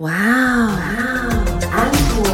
哇哦，安果。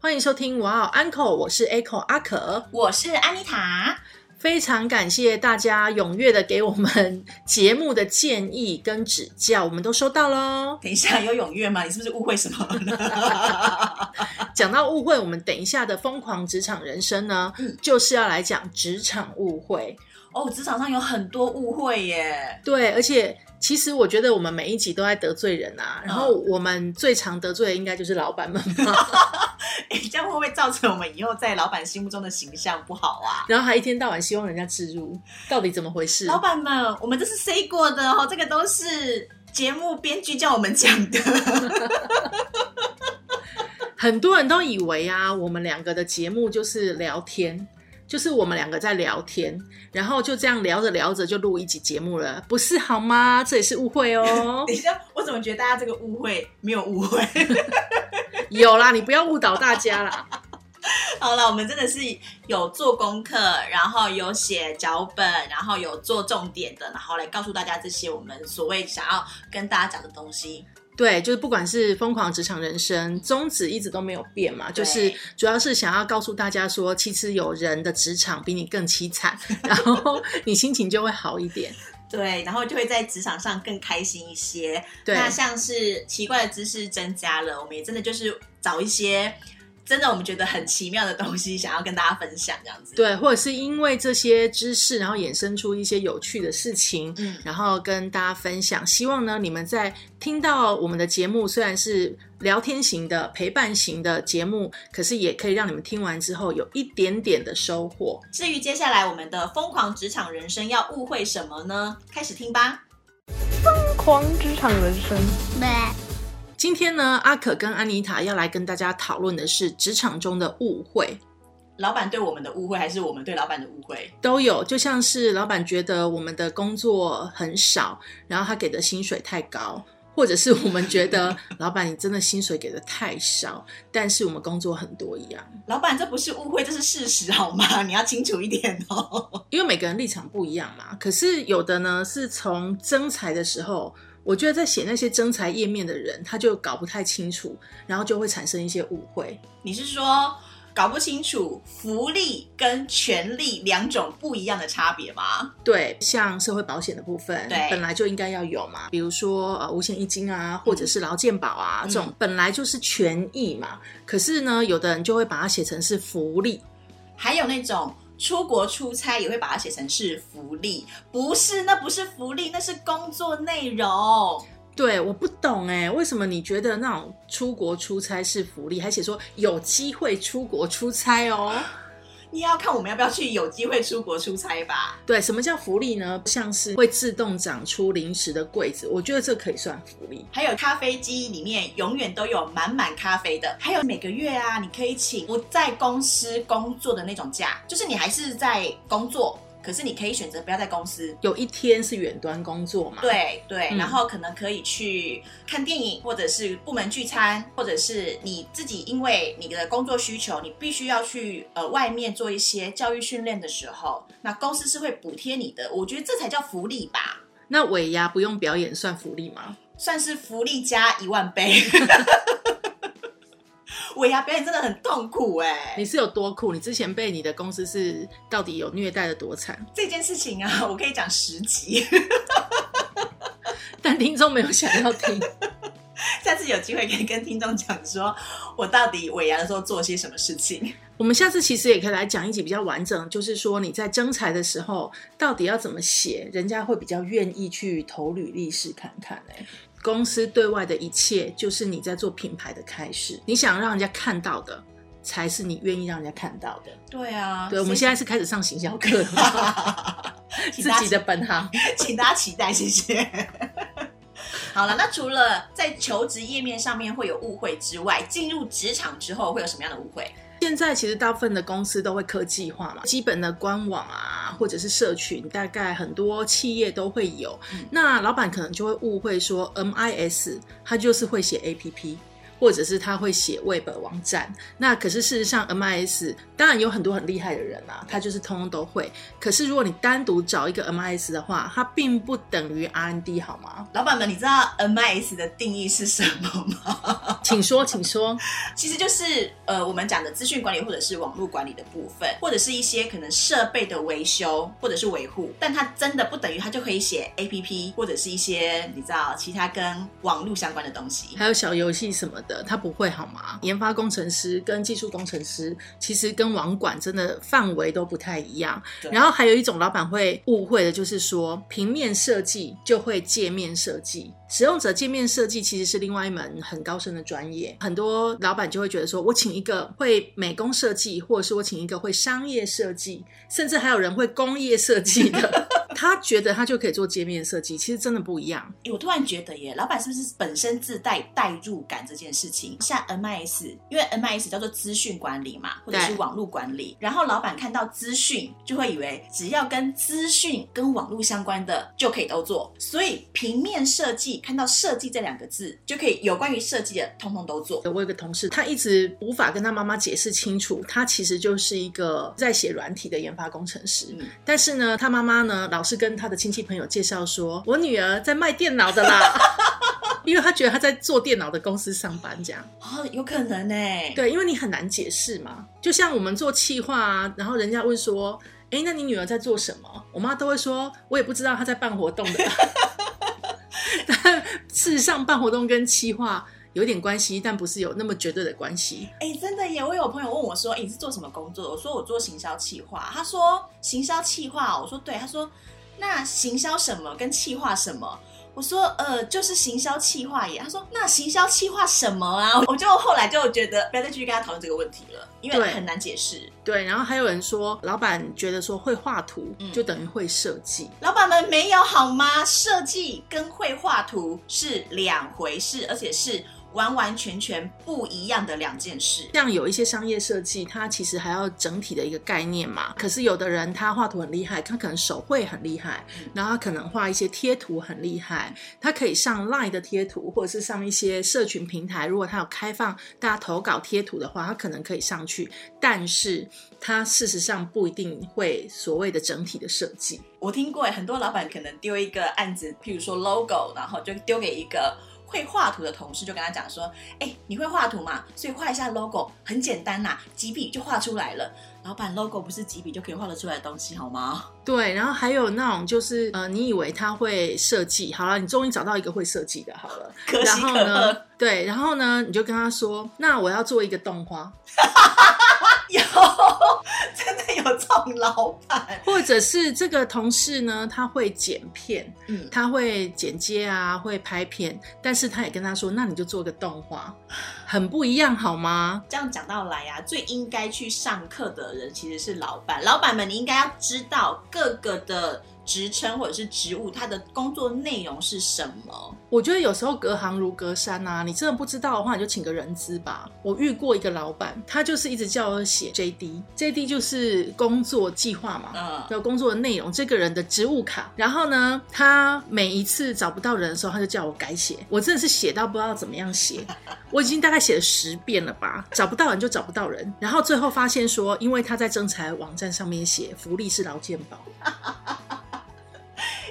欢迎收听哇哦 Uncle，我是 Echo 阿可，我是安妮塔。非常感谢大家踊跃的给我们节目的建议跟指教，我们都收到喽。等一下有踊跃吗？你是不是误会什么了？讲到误会，我们等一下的疯狂职场人生呢，就是要来讲职场误会。哦，职场上有很多误会耶。对，而且其实我觉得我们每一集都在得罪人啊，然后我们最常得罪的应该就是老板们吧。哎，这样会不会造成我们以后在老板心目中的形象不好啊？然后还一天到晚希望人家置入，到底怎么回事？老板们，我们这是 say 过的哦，这个都是节目编剧叫我们讲的。很多人都以为啊，我们两个的节目就是聊天。就是我们两个在聊天，然后就这样聊着聊着就录一集节目了，不是好吗？这也是误会哦。等一下，我怎么觉得大家这个误会没有误会？有啦，你不要误导大家啦。好了，我们真的是有做功课，然后有写脚本，然后有做重点的，然后来告诉大家这些我们所谓想要跟大家讲的东西。对，就是不管是疯狂职场人生宗旨一直都没有变嘛，就是主要是想要告诉大家说，其实有人的职场比你更凄惨，然后 你心情就会好一点。对，然后就会在职场上更开心一些。对，那像是奇怪的知识增加了，我们也真的就是找一些。真的，我们觉得很奇妙的东西，想要跟大家分享这样子。对，或者是因为这些知识，然后衍生出一些有趣的事情，嗯，然后跟大家分享。希望呢，你们在听到我们的节目，虽然是聊天型的、陪伴型的节目，可是也可以让你们听完之后有一点点的收获。至于接下来我们的疯狂职场人生要误会什么呢？开始听吧。疯狂职场人生。今天呢，阿可跟安妮塔要来跟大家讨论的是职场中的误会。老板对我们的误会，还是我们对老板的误会？都有。就像是老板觉得我们的工作很少，然后他给的薪水太高，或者是我们觉得 老板你真的薪水给的太少，但是我们工作很多一样。老板，这不是误会，这是事实，好吗？你要清楚一点哦。因为每个人立场不一样嘛。可是有的呢，是从征才的时候。我觉得在写那些征才页面的人，他就搞不太清楚，然后就会产生一些误会。你是说搞不清楚福利跟权利两种不一样的差别吗？对，像社会保险的部分，对，本来就应该要有嘛。比如说呃，五险一金啊，或者是劳健保啊，这种本来就是权益嘛。可是呢，有的人就会把它写成是福利，还有那种。出国出差也会把它写成是福利，不是，那不是福利，那是工作内容。对，我不懂哎，为什么你觉得那种出国出差是福利，还写说有机会出国出差哦？你要看我们要不要去有机会出国出差吧？对，什么叫福利呢？像是会自动长出零食的柜子，我觉得这可以算福利。还有咖啡机里面永远都有满满咖啡的，还有每个月啊，你可以请不在公司工作的那种假，就是你还是在工作。可是你可以选择不要在公司，有一天是远端工作嘛？对对，然后可能可以去看电影，或者是部门聚餐，或者是你自己因为你的工作需求，你必须要去呃外面做一些教育训练的时候，那公司是会补贴你的。我觉得这才叫福利吧？那尾牙不用表演算福利吗？算是福利加一万倍。尾牙表演真的很痛苦哎！你是有多苦？你之前被你的公司是到底有虐待的多惨？这件事情啊，我可以讲十集，但听众没有想要听。下次有机会可以跟听众讲，说我到底尾牙的时候做些什么事情。我们下次其实也可以来讲一集比较完整，就是说你在征才的时候到底要怎么写，人家会比较愿意去投履历试看看哎。公司对外的一切，就是你在做品牌的开始。你想让人家看到的，才是你愿意让人家看到的。对啊，对，我们现在是开始上行销 课，自己的本行，请大家期待，谢谢。好了，那除了在求职页面上面会有误会之外，进入职场之后会有什么样的误会？现在其实大部分的公司都会科技化嘛，基本的官网啊，或者是社群，大概很多企业都会有。那老板可能就会误会说，MIS 它就是会写 APP，或者是他会写 Web 网站。那可是事实上，MIS 当然有很多很厉害的人啊，他就是通通都会。可是如果你单独找一个 MIS 的话，它并不等于 R&D 好吗？老板们，你知道 MIS 的定义是什么吗？请说，请说。其实就是呃，我们讲的资讯管理或者是网络管理的部分，或者是一些可能设备的维修或者是维护，但它真的不等于它就可以写 APP 或者是一些你知道其他跟网络相关的东西。还有小游戏什么的，他不会好吗？研发工程师跟技术工程师其实跟网管真的范围都不太一样。然后还有一种老板会误会的，就是说平面设计就会界面设计，使用者界面设计其实是另外一门很高深的专业。很多老板就会觉得说，我请一个会美工设计，或者是我请一个会商业设计，甚至还有人会工业设计的，他觉得他就可以做界面设计，其实真的不一样。诶我突然觉得耶，老板是不是本身自带代入感这件事情？像 MIS，因为 MIS 叫做资讯管理嘛，或者是网络管理，然后老板看到资讯就会以为只要跟资讯跟网络相关的就可以都做，所以平面设计看到设计这两个字就可以有关于设计的通通都做。我有个同事，他一直无法跟他妈妈解释清楚，他其实就是一个在写软体的研发工程师。嗯但是呢，他妈妈呢，老是跟他的亲戚朋友介绍说，我女儿在卖电脑的啦，因为他觉得他在做电脑的公司上班，这样。哦，有可能呢。对，因为你很难解释嘛。就像我们做企划啊，然后人家问说，哎，那你女儿在做什么？我妈都会说，我也不知道她在办活动的。但事实上，办活动跟企划有点关系，但不是有那么绝对的关系。哎、真的耶！我有朋友问我说：“哎、你是做什么工作的？”我说：“我做行销企划。”他说：“行销企划哦。”我说：“对。”他说：“那行销什么跟企划什么？”我说：“呃，就是行销企划耶。”他说：“那行销企划什么啊？” 我就后来就觉得不要再继续跟他讨论这个问题了，因为很难解释。对，然后还有人说，老板觉得说会画图嗯就等于会设计。老板们没有好吗？设计跟会画图是两回事，而且是完完全全不一样的两件事。像有一些商业设计，它其实还要整体的一个概念嘛。可是有的人他画图很厉害，他可能手绘很厉害，然后他可能画一些贴图很厉害，他可以上 Line 的贴图，或者是上一些社群平台。如果他有开放大家投稿贴图的话，他可能可以上去。但是他事实上不一定会所谓的整体的设计。我听过耶很多老板可能丢一个案子，譬如说 logo，然后就丢给一个会画图的同事，就跟他讲说：“哎、你会画图嘛？所以画一下 logo，很简单呐、几笔就画出来了。”老板，logo 不是几笔就可以画得出来的东西，好吗？对，然后还有那种就是呃，你以为他会设计，好了，你终于找到一个会设计的，好了，可然后呢。，对，然后呢，你就跟他说，那我要做一个动画，有，真的有这种老板。或者是这个同事呢，他会剪片，嗯，他会剪接啊，会拍片，但是他也跟他说，那你就做个动画，很不一样，好吗？这样讲到来啊，最应该去上课的人其实是老板。老板们，你应该要知道各个的职称或者是职务，他的工作内容是什么。我觉得有时候隔行如隔山啊，你真的不知道的话，你就请个人资吧。我遇过一个老板，他就是一直叫我写 JD，JD 就是工作计划嘛，嗯，有工作的内容，这个人的职务卡。然后呢，他每一次找不到人的时候，他就叫我改写。我真的是写到不知道怎么样写，我已经大概写了十遍了吧。找不到人就找不到人，然后最后发现说，因为他在征才网站上面写福利是劳健保，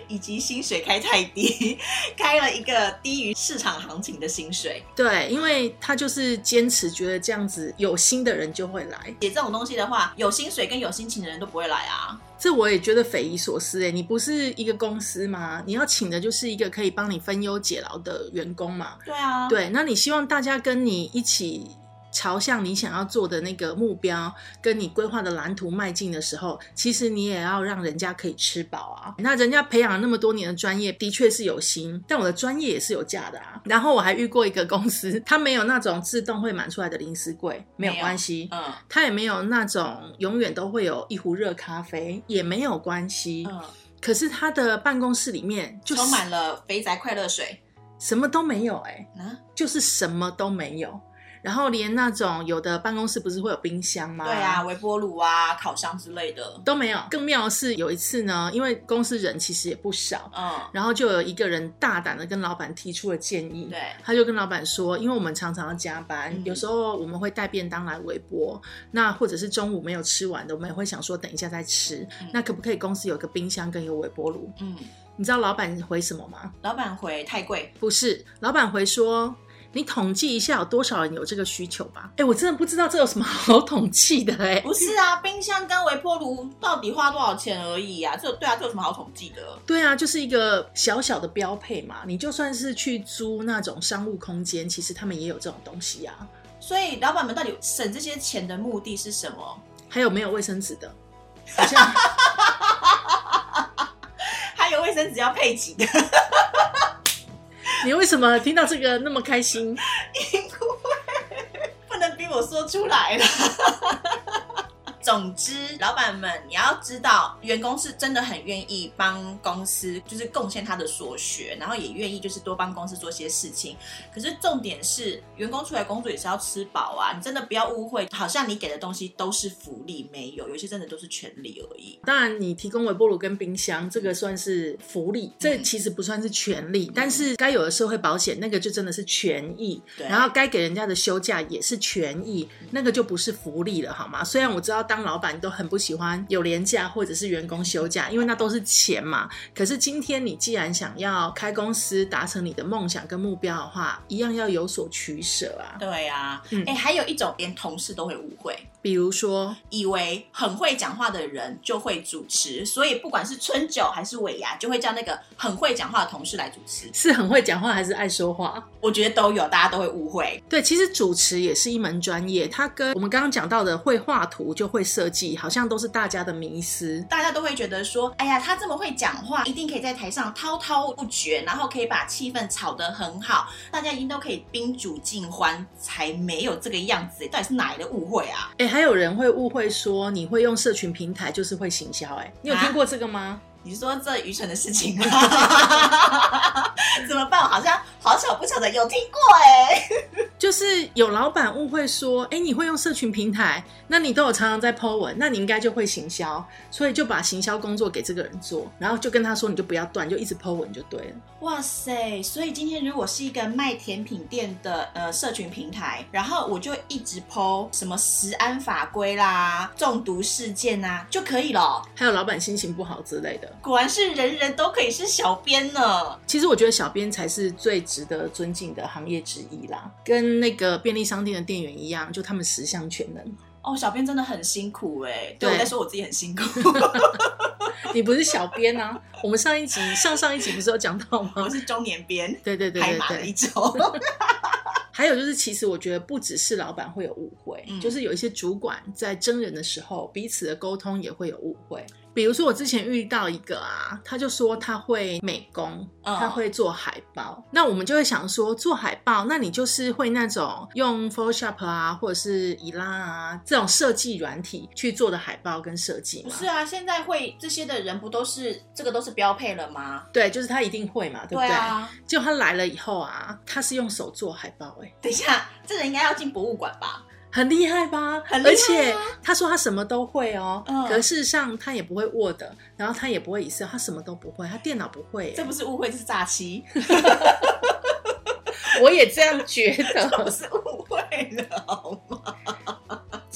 以及薪水开太低，开了一个低于市场行情的薪水。对，因为他就是坚持觉得这样子有心的人就会来。写这种东西的话，有薪水跟有心情的人都不会来啊。这我也觉得匪夷所思哎，你不是一个公司吗？你要请的就是一个可以帮你分忧解劳的员工嘛。对啊，对，那你希望大家跟你一起朝向你想要做的那个目标，跟你规划的蓝图迈进的时候，其实你也要让人家可以吃饱啊。那人家培养了那么多年的专业，的确是有心，但我的专业也是有价的啊。然后我还遇过一个公司，它没有那种自动会满出来的零食柜，没有关系。嗯它也没有那种永远都会有一壶热咖啡，也没有关系。嗯，可是他的办公室里面就是充满了肥宅快乐水什么都没有、哎，啊。就是什么都没有。然后连那种有的办公室不是会有冰箱吗？对啊，，微波炉啊、烤箱之类的。都没有。更妙的是有一次呢，因为公司人其实也不少，嗯，然后就有一个人大胆的跟老板提出了建议，对，他就跟老板说，因为我们常常要加班，嗯有时候我们会带便当来微波，那或者是中午没有吃完的，我们也会想说等一下再吃。嗯那可不可以公司有个冰箱跟一个微波炉？嗯，你知道老板回什么吗？老板回太贵，不是，老板回说。你统计一下有多少人有这个需求吧？哎，我真的不知道这有什么好统计的哎。不是啊，冰箱跟微波炉到底花多少钱而已啊？这对啊，这有什么好统计的？对啊，就是一个小小的标配嘛。你就算是去租那种商务空间，其实他们也有这种东西啊。所以老板们到底省这些钱的目的是什么？还有没有卫生纸的？好像 还有卫生纸要配齐的，你为什么听到这个那么开心？因为 不能逼我说出来了。总之，老板们，你要知道，员工是真的很愿意帮公司，就是贡献他的所学，然后也愿意就是多帮公司做些事情。可是重点是，员工出来工作也是要吃饱啊！你真的不要误会，好像你给的东西都是福利，没有，有些真的都是权利而已。当然，你提供微波炉跟冰箱，这个算是福利，这其实不算是权利。但是该有的社会保险，那个就真的是权益。对然后该给人家的休假也是权益，那个就不是福利了，好吗？虽然我知道当老板都很不喜欢有年假或者是员工休假，因为那都是钱嘛。可是今天你既然想要开公司，达成你的梦想跟目标的话，一样要有所取舍啊。对啊，哎、嗯还有一种连同事都会误会，比如说，以为很会讲话的人就会主持，所以不管是春酒还是尾牙，就会叫那个很会讲话的同事来主持。是很会讲话还是爱说话？我觉得都有，大家都会误会。对，其实主持也是一门专业，它跟我们刚刚讲到的会画图就会设计，好像都是大家的迷思。大家都会觉得说，哎呀，他这么会讲话，一定可以在台上滔滔不绝，然后可以把气氛炒得很好，大家一定都可以宾主尽欢，才没有这个样子。到底是哪来的误会啊？哎，还有人会误会说你会用社群平台就是会行销，哎，你有听过这个吗？你说这愚蠢的事情吗？怎么办？好像好巧不巧的有听过哎、就是有老板误会说，哎，你会用社群平台，那你都有常常在 po 文，那你应该就会行销，所以就把行销工作给这个人做，然后就跟他说，你就不要断，就一直 po 文就对了。哇塞！所以今天如果是一个卖甜品店的呃社群平台，然后我就一直 PO 什么食安法规啦、中毒事件啊就可以了。还有老板心情不好之类的。果然是人人都可以是小编呢。其实我觉得小编才是最值得尊敬的行业之一啦，跟那个便利商店的店员一样，就他们十项全能。哦，小编真的很辛苦哎、对对我在说我自己很辛苦，你不是小编啊？我们上一集、上上一集不是有讲到吗我？是中年编，对对对。还有就是，其实我觉得不只是老板会有误会，嗯就是有一些主管在真人的时候，彼此的沟通也会有误会。比如说我之前遇到一个啊，他就说他会美工，嗯他会做海报。那我们就会想说，做海报，那你就是会那种用 Photoshop 啊，或者是伊拉啊这种设计软体去做的海报跟设计吗？不是啊，现在会这些的人不都是这个都是标配了吗？对，就是他一定会嘛，对不对？啊，结果他来了以后啊，他是用手做海报、欸，等一下，这人应该要进博物馆吧？很厉害吧？很厉害啊而且他说他什么都会哦，嗯可是事实上他也不会 Word，然后他也不会 Excel，他什么都不会，他电脑不会、这欸。不是误会，这是诈欺，我也这样觉不得，是误会了，好吗？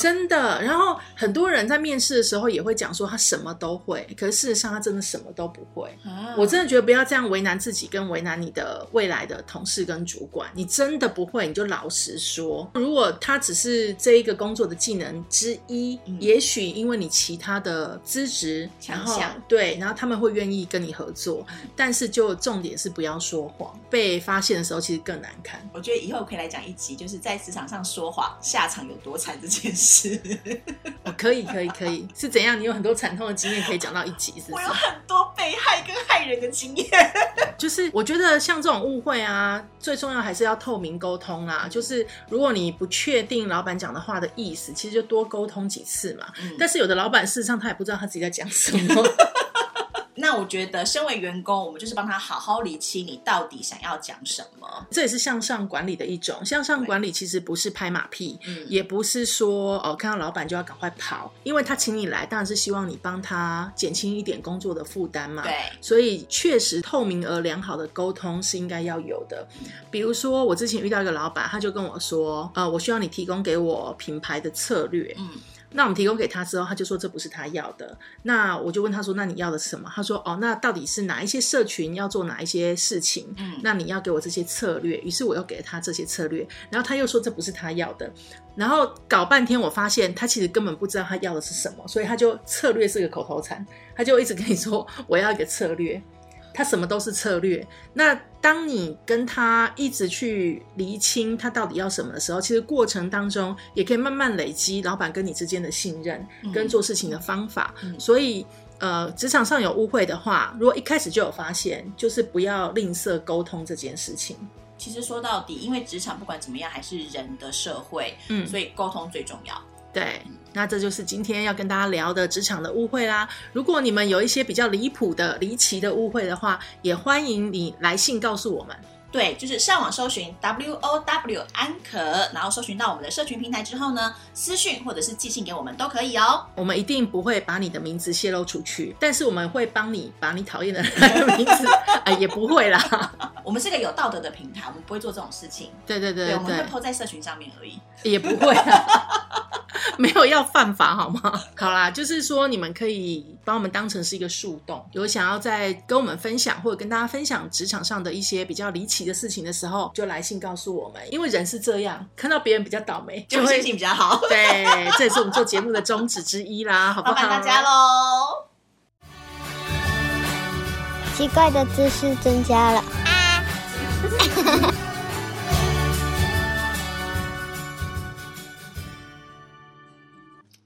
真的。然后很多人在面试的时候也会讲说他什么都会，可是事实上他真的什么都不会。啊我真的觉得不要这样为难自己，跟为难你的未来的同事跟主管。你真的不会，你就老实说。如果他只是这一个工作的技能之一，嗯也许因为你其他的资质然后强项对，然后他们会愿意跟你合作。但是就重点是不要说谎，被发现的时候其实更难看。我觉得以后可以来讲一集，就是在职场上说谎下场有多惨这件事。哦，可以，可以，可以，是怎样？你有很多惨痛的经验可以讲到一集，是不是我有？很多被害跟害人的经验。就是我觉得像这种误会啊，最重要还是要透明沟通啦。就是如果你不确定老板讲的话的意思，其实就多沟通几次嘛。嗯但是有的老板事实上他也不知道他自己在讲什么。那我觉得，身为员工，我们就是帮他好好理清你到底想要讲什么。这也是向上管理的一种。向上管理其实不是拍马屁，嗯也不是说哦看到老板就要赶快跑，因为他请你来，当然是希望你帮他减轻一点工作的负担嘛。对，所以确实透明而良好的沟通是应该要有的。比如说，我之前遇到一个老板，他就跟我说，呃，我需要你提供给我品牌的策略。嗯，那我们提供给他之后，他就说这不是他要的。那我就问他说，那你要的是什么？他说，哦，那到底是哪一些社群要做哪一些事情？嗯那你要给我这些策略。于是我又给了他这些策略，然后他又说这不是他要的。然后搞半天，我发现他其实根本不知道他要的是什么，所以他就策略是个口头禅，他就一直跟你说我要一个策略。他什么都是策略。那当你跟他一直去厘清他到底要什么的时候，其实过程当中也可以慢慢累积老板跟你之间的信任嗯跟做事情的方法。嗯所以。呃，职场上有误会的话，如果一开始就有发现，就是不要吝啬沟通这件事情。其实说到底，因为职场不管怎么样还是人的社会，嗯，所以沟通最重要。对，那这就是今天要跟大家聊的职场的误会啦。如果你们有一些比较离谱的、离奇的误会的话，也欢迎你来信告诉我们。对，就是上网搜寻 W O W 安可，然后搜寻到我们的社群平台之后呢，私讯或者是寄信给我们都可以哦。我们一定不会把你的名字泄露出去，但是我们会帮你把你讨厌的人的名字，哎，也不会啦。我们是个有道德的平台，我们不会做这种事情。对，对对对我们会抛，在社群上面而已。也不会啊，没有要犯法好吗？好啦，就是说你们可以把我们当成是一个树洞，有想要再跟我们分享或者跟大家分享职场上的一些比较离奇的事情的时候，就来信告诉我们，因为人是这样，看到别人比较倒霉，就会心情比较好。对，这也是我们做节目的宗旨之一啦，好不好？麻烦大家喽。奇怪的知识增加了。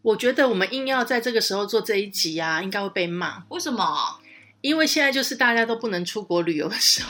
我觉得我们硬要在这个时候做这一集啊，应该会被骂，为什么？因为现在就是大家都不能出国旅游的时候。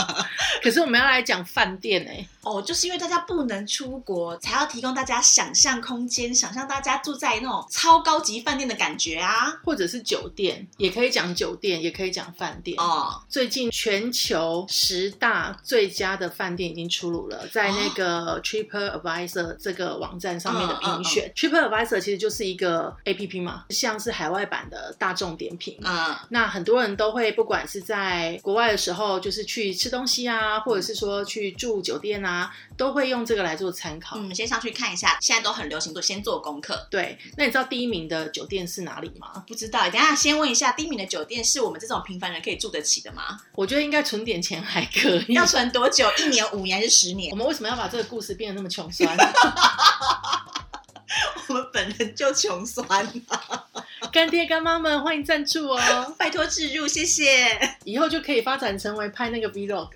可是我们要来讲饭店哎、哦，就是因为大家不能出国，才要提供大家想象空间，想象大家住在那种超高级饭店的感觉啊。或者是酒店，也可以讲酒店，也可以讲饭店。哦，最近全球十大最佳的饭店已经出炉了，在那个 TripAdvisor 这个网站上面的评选。TripAdvisor 其实就是一个 APP 嘛，像是海外版的大众点评。嗯，那很多人都会，不管是在国外的时候，就是去吃东西啊，或者是说去住酒店啊，都会用这个来做参考。嗯，先上去看一下，现在都很流行做先做功课。对，那你知道第一名的酒店是哪里吗？不知道，等一下先问一下，第一名的酒店是我们这种平凡人可以住得起的吗？我觉得应该存点钱还可以。要存多久？一年、五年还是十年我？们为什么要把这个故事变得那么穷酸？我们本人就穷酸，干爹干妈们，欢迎赞助哦！拜托置入，谢谢。以后就可以发展成为拍那个 vlog。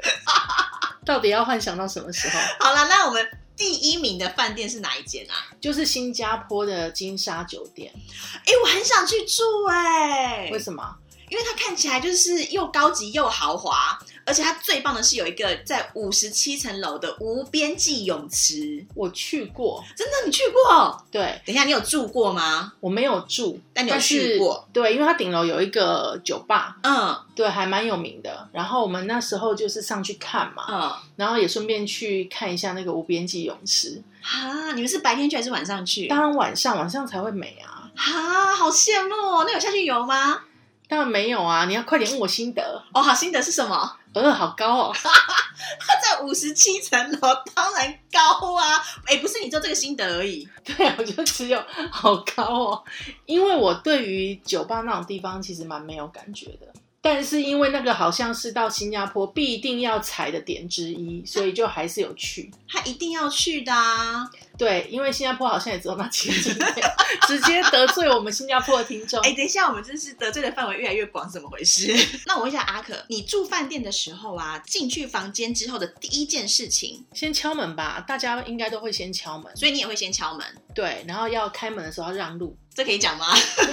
到底要幻想到什么时候？好了，那我们第一名的饭店是哪一间啊？就是新加坡的金沙酒店。哎、我很想去住哎、为什么？因为它看起来就是又高级又豪华，而且它最棒的是有一个在五十七层楼的无边际泳池。我去过，真的，你去过？对等一下，你有住过吗？我没有住，但你有去过？对，因为它顶楼有一个酒吧，嗯对，还蛮有名的。然后我们那时候就是上去看嘛，嗯。然后也顺便去看一下那个无边际泳池。啊，你们是白天去还是晚上去？当然晚上晚上才会美啊，啊，好羡慕哦！那有下去游吗？当然没有啊，你要快点问我心得。哦，好心得是什么？呃，好高哦。他在五十七层楼，当然高啊！哎，不是你做这个心得而已。对，我就只有好高哦，因为我对于酒吧那种地方其实蛮没有感觉的。但是因为那个好像是到新加坡必定要踩的点之一，所以就还是有去。他一定要去的啊！对，因为新加坡好像也只有那几个景点，直接得罪我们新加坡的听众。哎，等一下，我们真是得罪的范围越来越广，怎么回事？那我问一下阿可，你住饭店的时候啊，进去房间之后的第一件事情，先敲门吧，大家应该都会先敲门。所以你也会先敲门，对，然后要开门的时候要让路，这可以讲吗？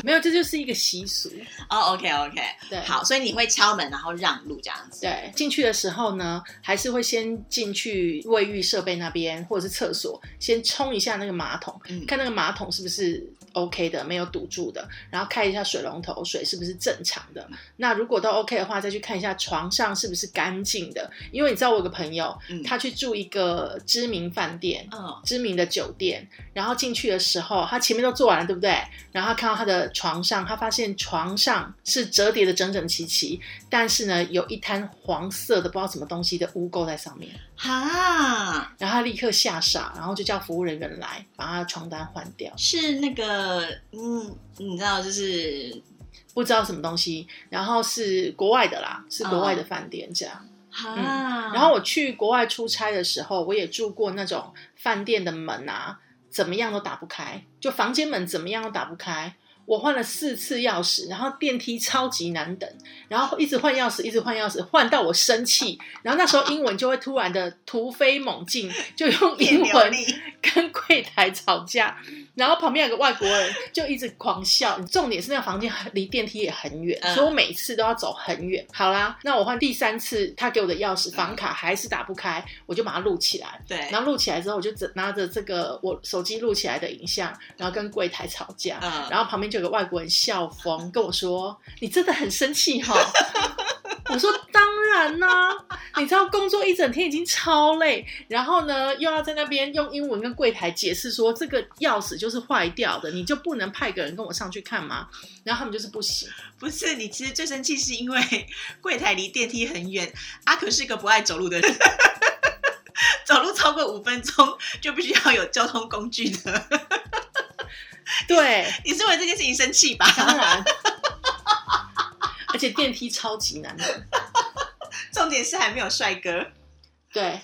没有，这就是一个习俗。哦，OK OK，对，好，所以你会敲门，然后让路这样子。对，进去的时候呢，还是会先进去卫浴设备那边或者是厕所，先冲一下那个马桶，嗯看那个马桶是不是 OK 的，没有堵住的，然后看一下水龙头水是不是正常的。那如果都 OK 的话，再去看一下床上是不是干净的。因为你知道我有个朋友，嗯他去住一个知名饭店，嗯知名的酒店，然后进去的时候，他前面都做完了，对不对？然后他看到他的床上，他发现床上是折叠的整整齐齐，但是呢，有一滩黄色的不知道什么东西的污垢在上面。哈，然后他立刻吓傻，然后就叫服务人员来把他的床单换掉，是那个嗯，你知道就是不知道什么东西，然后是国外的啦，是国外的饭店这样。哈，然后我去国外出差的时候，我也住过那种饭店的门啊，怎么样都打不开，就房间门怎么样都打不开。我换了四次钥匙，然后电梯超级难等，然后一直换钥匙，一直换钥匙，换到我生气。然后那时候英文就会突然的突飞猛进，就用英文跟柜台吵架，然后旁边有个外国人就一直狂笑。重点是那个房间很离电梯也很远，嗯所以我每次都要走很远。好啦，那我换第三次，他给我的钥匙房卡还是打不开，我就把它录起来。对，然后录起来之后，我就只拿着这个我手机录起来的影像，然后跟柜台吵架。嗯然后旁边就有个外国人笑疯，跟我说：“你真的很生气哈、我说：“当然啦、你知道工作一整天已经超累，然后呢又要在那边用英文跟柜台解释说这个钥匙就是坏掉的，你就不能派个人跟我上去看吗？”然后他们就是不行。不是你，其实最生气是因为 柜台离电梯很远，阿可是个不爱走路的人，走路超过五分钟就必须要有交通工具的。对，你是为这件事情生气吧？当然，而且电梯超级难的。重点是还没有帅哥，对，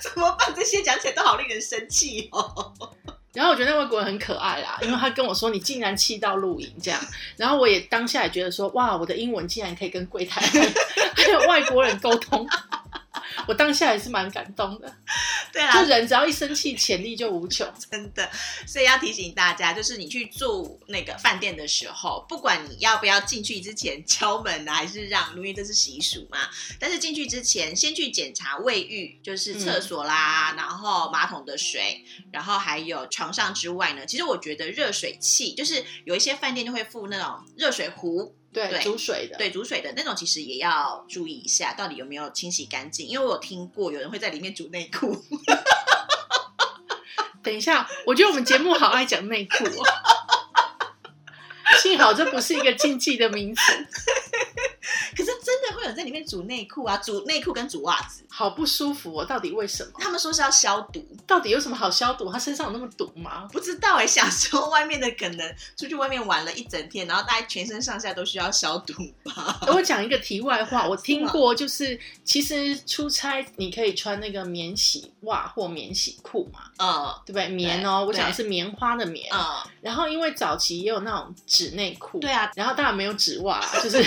怎么办？这些讲起来都好令人生气哦。然后我觉得那外国人很可爱啦，因为他跟我说你竟然气到露营这样，然后我也当下也觉得说哇，我的英文竟然可以跟柜台还有外国人沟通，我当下也是蛮感动的。对啦就，人只要一生气，潜力就无穷。真的，所以要提醒大家，就是你去住那个饭店的时候，不管你要不要进去之前敲门啊，还是让，因为这是习俗嘛。但是进去之前，先去检查卫浴，就是厕所啦，然后马桶的水，然后还有床上之外呢，其实我觉得热水器，就是有一些饭店就会附那种热水壶，对，对煮水的，对，煮水的那种，其实也要注意一下，到底有没有清洗干净。因为我有听过有人会在里面煮内裤。等一下，我觉得我们节目好爱讲内裤哦。幸好这不是一个禁忌的名词，可是真的会有人在里面煮内裤啊，煮内裤跟煮袜子，好不舒服哦。到底为什么？他们说是要消毒，到底有什么好消毒？他身上有那么毒吗？不知道哎、想说外面的可能出去外面玩了一整天，然后大家全身上下都需要消毒吧？我讲一个题外话，我听过，就是其实出差你可以穿那个免洗袜或免洗裤嘛，嗯对不对？棉哦，我讲的是棉花的棉。嗯，然后因为早期也有那种纸内裤，对啊，然后当然没有纸袜啦，就是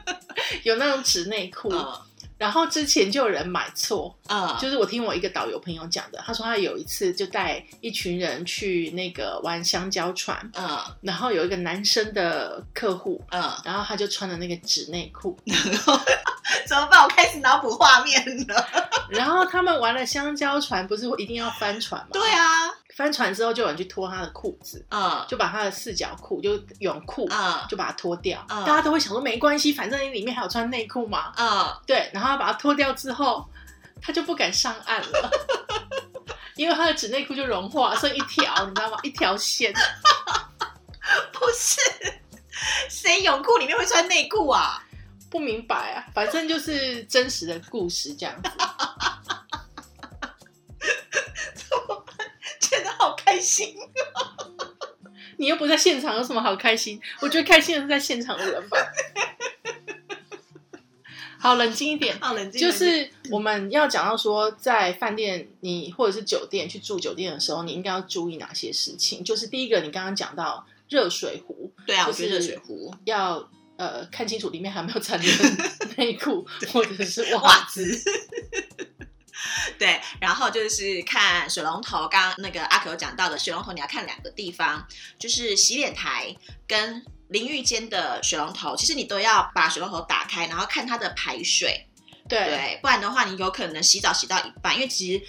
有那种纸内裤。嗯。然后之前就有人买错，嗯，就是我听我一个导游朋友讲的，他说他有一次就带一群人去那个玩香蕉船，嗯。然后有一个男生的客户，嗯，然后他就穿了那个纸内裤，怎么办？我开始脑补画面了。然后他们玩了香蕉船，不是会一定要翻船吗？对，啊，翻船之后就有人去脱他的裤子，嗯就把他的四角裤，就泳裤，嗯就把它脱掉。嗯大家都会想说没关系，反正你里面还有穿内裤嘛。嗯，对，然后他把它脱掉之后，他就不敢上岸了。因为他的纸内裤就融化，剩一条，你知道吗？一条线。不是，谁泳裤里面会穿内裤啊？不明白啊，反正就是真实的故事这样子。觉得好开心。你又不在现场，有什么好开心？我觉得开心的是在现场的人吧。好，冷静一点。好冷静，就是我们要讲到说，在饭店你或者是酒店去住酒店的时候，你应该要注意哪些事情？就是第一个，你刚刚讲到热水壶，对啊，就是我觉得热水壶、要呃看清楚里面还有没有残留的 内裤或者是袜袜子。子。对，然后就是看水龙头，刚刚那个阿可有讲到的水龙头，你要看两个地方，就是洗脸台跟淋浴间的水龙头，其实你都要把水龙头打开，然后看它的排水，对，对，不然的话你有可能洗澡洗到一半，因为其实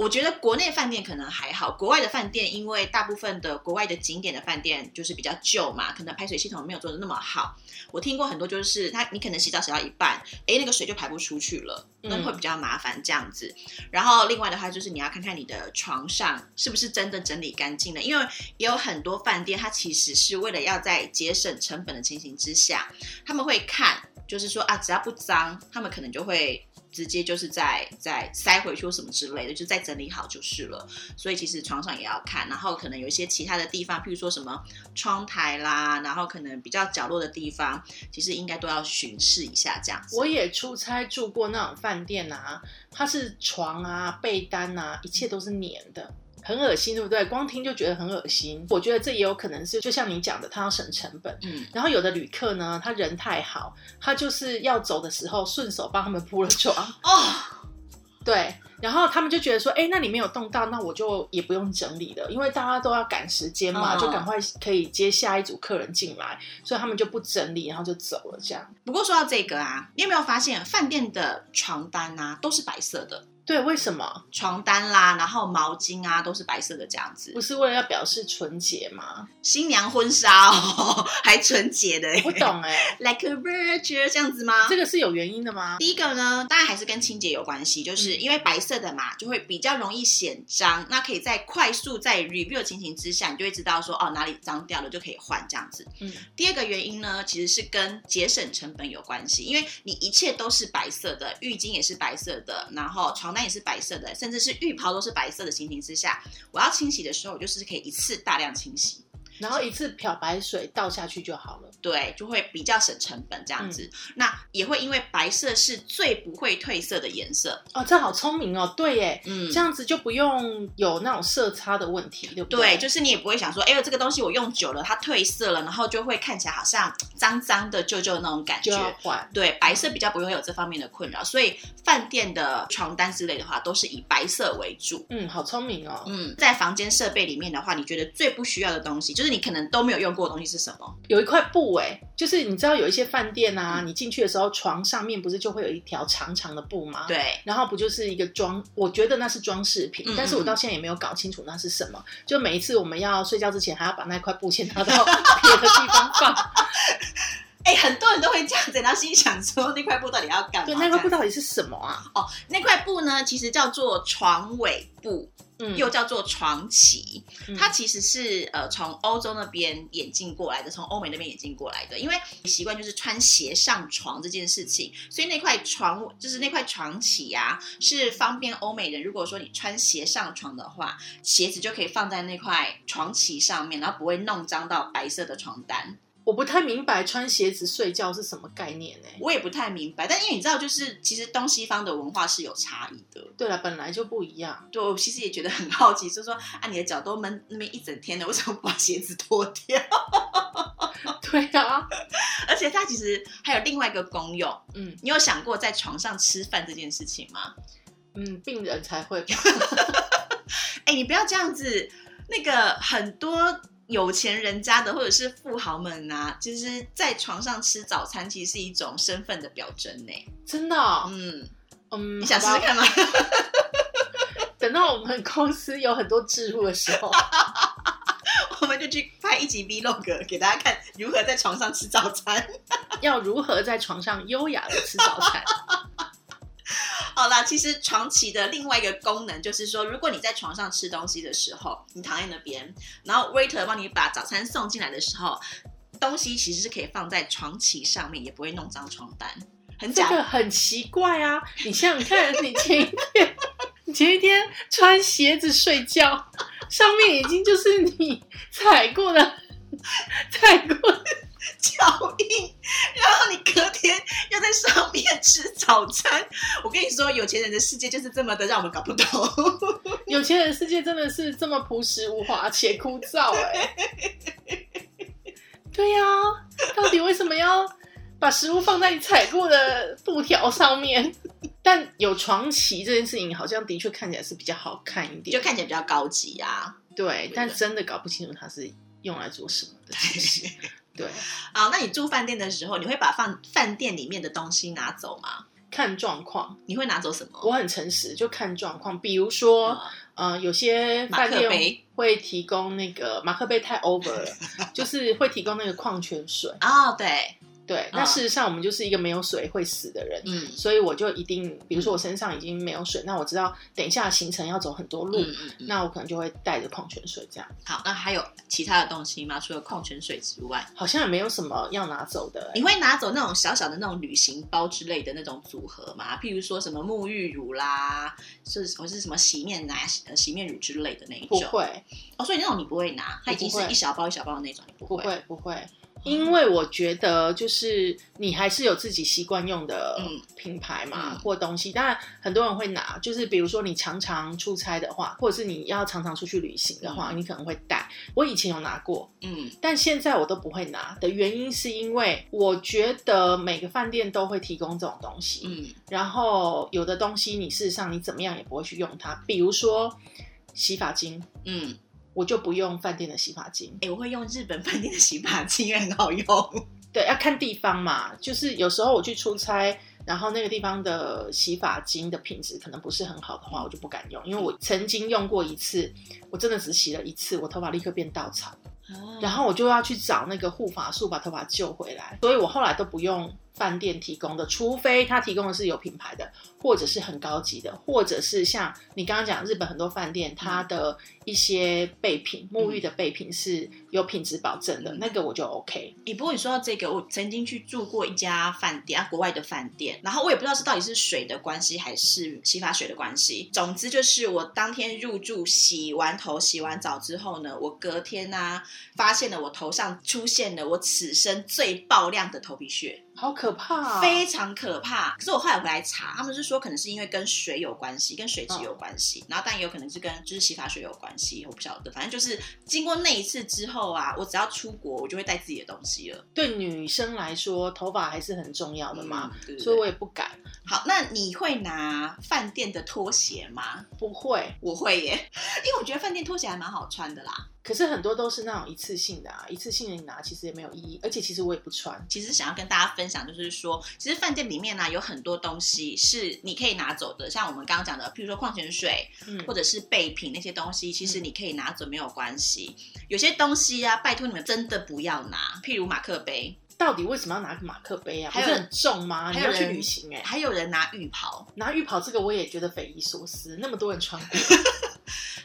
我觉得国内饭店可能还好，国外的饭店因为大部分的国外的景点的饭店就是比较旧嘛，可能排水系统没有做的那么好。我听过很多就是他你可能洗澡洗到一半，哎，那个水就排不出去了，那会比较麻烦这样子。然后另外的话就是你要看看你的床上是不是真的整理干净了，因为也有很多饭店它其实是为了要在节省成本的情形之下，他们会看就是说啊只要不脏，他们可能就会。直接就是在在塞回去或什么之类的，就再整理好就是了。所以其实床上也要看，然后可能有一些其他的地方，譬如说什么窗台啦，然后可能比较角落的地方，其实应该都要巡视一下这样子。我也出差住过那种饭店啊，它是床啊、被单啊，一切都是粘的。很恶心，对不对？光听就觉得很恶心。我觉得这也有可能是，就像你讲的，他要省成本。嗯。然后有的旅客呢，他人太好，他就是要走的时候顺手帮他们铺了床。哦。对。然后他们就觉得说，哎，那里没有动到，那我就也不用整理了，因为大家都要赶时间嘛，就赶快可以接下一组客人进来，所以他们就不整理，然后就走了这样。不过说到这个啊，你有没有发现饭店的床单啊都是白色的？对，为什么床单啦，然后毛巾啊，都是白色的这样子？不是为了要表示纯洁吗？新娘婚纱哦，还纯洁的，不懂哎，like a virgin 这样子吗？这个是有原因的吗？第一个呢，当然还是跟清洁有关系，就是因为白色的嘛，就会比较容易显脏。那可以在快速在 review 的情形之下，你就会知道说哦哪里脏掉了就可以换这样子。嗯，第二个原因呢，其实是跟节省成本有关系，因为你一切都是白色的，浴巾也是白色的，然后床单。也是白色的，甚至是浴袍都是白色的情形之下，我要清洗的时候，我就是可以一次大量清洗。然后一次漂白水倒下去就好了，对，就会比较省成本这样子。那也会因为白色是最不会褪色的颜色哦，这好聪明哦，对耶，嗯，这样子就不用有那种色差的问题，对不对？对，就是你也不会想说，哎呦，这个东西我用久了它褪色了，然后就会看起来好像脏脏的、旧旧的那种感觉。对，白色比较不会有这方面的困扰，所以饭店的床单之类的话都是以白色为主。嗯，好聪明哦。嗯，在房间设备里面的话，你觉得最不需要的东西就是。你可能都没有用过的东西是什么？有一块布哎，就是你知道有一些饭店啊，你进去的时候床上面不是就会有一条长长的布吗？对，然后不就是一个装？我觉得那是装饰品，但是我到现在也没有搞清楚那是什么。就每一次我们要睡觉之前，还要把那块布先拿到 别的地方放。哎，很多人都会这样子，然后心想说那块布到底要干嘛？对，那块布到底是什么啊？哦，那块布呢，其实叫做床尾布。又叫做床旗，它其实是呃从欧洲那边演进过来的，从欧美那边演进过来的。因为习惯就是穿鞋上床这件事情，所以那块床就是那块床旗啊，是方便欧美人。如果说你穿鞋上床的话，鞋子就可以放在那块床旗上面，然后不会弄脏到白色的床单。我不太明白穿鞋子睡觉是什么概念呢？我也不太明白，但因为你知道，就是其实东西方的文化是有差异的。对了，本来就不一样。对，我其实也觉得很好奇，就是说啊，你的脚都闷那边一整天了，为什么不把鞋子脱掉？对啊，而且它其实还有另外一个功用。嗯，你有想过在床上吃饭这件事情吗？嗯，病人才会。哎，你不要这样子，那个很多。有钱人家的或者是富豪们啊，其实，在床上吃早餐，其实是一种身份的表征呢。真的，嗯嗯，你想试试看吗？等到我们公司有很多置入的时候，我们就去拍一集 Vlog 给大家看，如何在床上吃早餐，要如何在床上优雅的吃早餐。好啦，其实床起的另外一个功能就是说，如果你在床上吃东西的时候，你躺在那边，然后 waiter 帮你把早餐送进来的时候，东西其实是可以放在床旗上面，也不会弄脏床单。很这个很奇怪啊！你想想看，你前一天，你前一天穿鞋子睡觉，上面已经就是你踩过的，踩过。脚印，然后你隔天要在上面吃早餐。我跟你说，有钱人的世界就是这么的让我们搞不懂。有钱人世界真的是这么朴实无华且枯燥哎。对呀，到底为什么要把食物放在你踩过的布条上面？但有床旗这件事情，好像的确看起来是比较好看一点，就看起来比较高级啊。对，但真的搞不清楚它是用来做什么的。对，啊，那你住饭店的时候，你会把饭饭店里面的东西拿走吗？看状况，你会拿走什么？我很诚实，就看状况。比如说，嗯呃，有些马饭店克杯会提供那个马克杯太 over 了，就是会提供那个矿泉水。哦，对，对，那嗯事实上我们就是一个没有水会死的人，嗯所以我就一定，比如说我身上已经没有水，那我知道等一下行程要走很多路，嗯嗯嗯。那我可能就会带着矿泉水这样。好，那还有其他的东西吗？除了矿泉水之外，好像也没有什么要拿走的、欸你会拿走那种小小的那种旅行包之类的那种组合吗？譬如说什么沐浴乳啦，是或是什么洗面奶、呃洗面乳之类的那一种？不会，哦，所以那种你不会拿，它已经是一小包一小包的那种，你不。会，不会。因为我觉得，就是你还是有自己习惯用的嗯品牌嘛，嗯或东西。当然，很多人会拿，就是比如说你常常出差的话，或者是你要常常出去旅行的话，你可能会带。我以前有拿过，嗯但现在我都不会拿的原因是因为我觉得每个饭店都会提供这种东西，嗯然后有的东西你事实上你怎么样也不会去用它，比如说洗发精，嗯，我就不用饭店的洗发精。哎、我会用日本饭店的洗发精，因为很好用。对，要看地方嘛，就是有时候我去出差，然后那个地方的洗发精的品质可能不是很好的话，我就不敢用，因为我曾经用过一次，我真的只洗了一次，我头发立刻变稻草，然后我就要去找那个护发素把头发救回来，所以我后来都不用饭店提供的，除非他提供的是有品牌的，或者是很高级的，或者是像你刚刚讲日本很多饭店它的一些备品，沐浴的备品是有品质保证的，那个我就 OK。哎、不过你说到这个，我曾经去住过一家饭店，啊，国外的饭店，然后我也不知道是到底是水的关系还是洗发水的关系。总之就是我当天入住，洗完头、洗完澡之后呢，我隔天呢、发现了我头上出现了我此生最爆亮的头皮屑，好可怕、啊！非常可怕。可是我后来回来查，他们是说可能是因为跟水有关系，跟水质嗯有关系，然后但也有可能是跟就是洗发水有关系，我不晓得。反正就是经过那一次之后啊，我只要出国，我就会带自己的东西了。对女生来说，头发还是很重要的嘛，嗯对对对所以我也不敢，好，那你会拿饭店的拖鞋吗？不会。我会耶，因为我觉得饭店拖鞋还蛮好穿的啦。可是很多都是那种一次性的啊，一次性的你拿其实也没有意义，而且其实我也不穿。其实想要跟大家分享，就是说，其实饭店里面呢、有很多东西是你可以拿走的，像我们刚刚讲的，譬如说矿泉水嗯或者是备品那些东西，其实你可以拿走没有关系。有些东西啊，拜托你们真的不要拿，譬如马克杯，到底为什么要拿个马克杯啊？还是很重吗？你要去还有人旅行哎、还有人拿浴袍，拿浴袍这个我也觉得匪夷所思，那么多人穿过。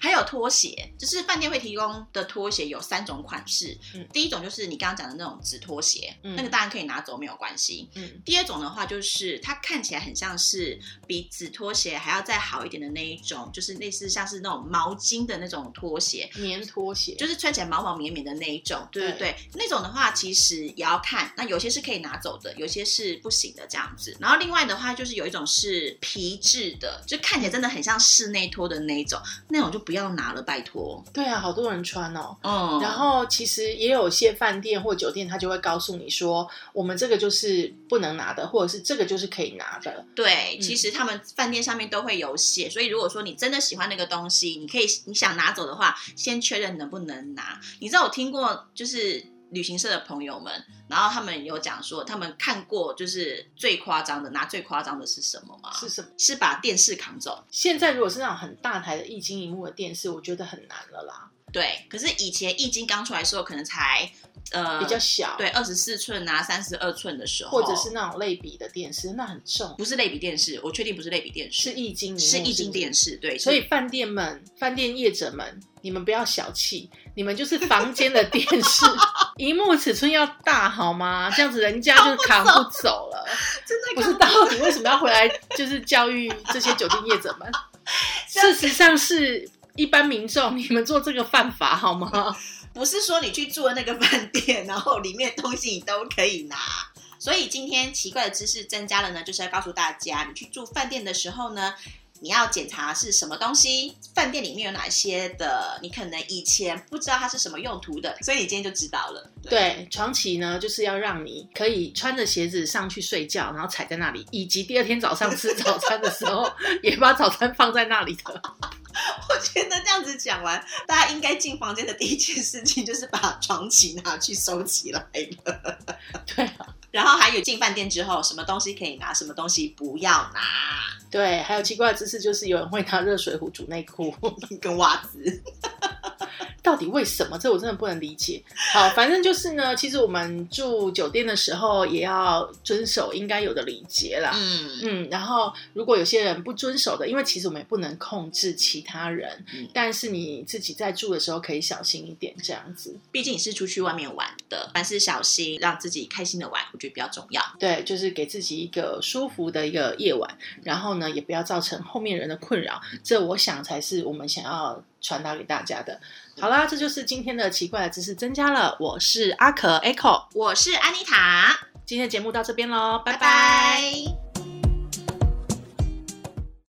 还有拖鞋，就是饭店会提供的拖鞋有三种款式。嗯第一种就是你刚刚讲的那种纸拖鞋，嗯那个当然可以拿走没有关系。嗯，第二种的话，就是它看起来很像是比纸拖鞋还要再好一点的那一种，就是类似像是那种毛巾的那种拖鞋，棉拖鞋就是穿起来毛毛绵绵的那一种。对对对，那种的话其实也要看，那有些是可以拿走的，有些是不行的这样子。然后另外的话，就是有一种是皮质的，就看起来真的很像室内拖的那一种，那种就不要拿了，拜托。对啊，好多人穿哦。嗯然后其实也有些饭店或酒店，他就会告诉你说，我们这个就是不能拿的，或者是这个就是可以拿的。对，嗯其实他们饭店上面都会有写，所以如果说你真的喜欢那个东西，你可以你想拿走的话，先确认能不能拿。你知道我听过就是旅行社的朋友们，然后他们有讲说，他们看过就是最夸张的，拿最夸张的是什么吗？是什么？是把电视扛走。现在如果是那种很大台的液晶荧幕的电视，我觉得很难了啦，对，可是以前易经刚出来的时候，可能才呃比较小，对，二十四寸啊，三十二寸的时候，或者是那种类比的电视，那很重，不是类比电视，我确定不是类比电视，是液晶荧幕，是液晶不电视，对，所以饭店们、饭店业者们，你们不要小气，你们就是房间的电视，荧幕尺寸要大好吗？这样子人家就扛不走了。真的不是到底为什么要回来，就是教育这些酒店业者们？事实上是一般民众，你们做这个犯法好吗？不是说你去住的那个饭店，然后里面东西你都可以拿。所以今天奇怪的知识增加了呢，就是要告诉大家，你去住饭店的时候呢，你要检查是什么东西，饭店里面有哪些的，你可能以前不知道它是什么用途的，所以你今天就知道了。对，床旗呢，就是要让你可以穿着鞋子上去睡觉，然后踩在那里，以及第二天早上吃早餐的时候，也把早餐放在那里的。我觉得这样子讲完，大家应该进房间的第一件事情就是把床旗拿去收起来了。对啊，然后还有进饭店之后，什么东西可以拿，什么东西不要拿，对，还有奇怪的知识就是有人会拿热水壶煮内裤，跟袜子。到底为什么？这我真的不能理解。好，反正就是呢，其实我们住酒店的时候也要遵守应该有的礼节啦。嗯嗯，然后如果有些人不遵守的，因为其实我们也不能控制其他人，嗯但是你自己在住的时候可以小心一点，这样子。毕竟你是出去外面玩的，凡事小心，让自己开心的玩，我觉得比较重要。对，就是给自己一个舒服的一个夜晚，然后呢，也不要造成后面人的困扰，这我想才是我们想要传达给大家的。好啦，这就是今天的奇怪的知识增加了。我是阿可 Echo，我是安妮塔，今天的节目到这边喽，拜拜拜拜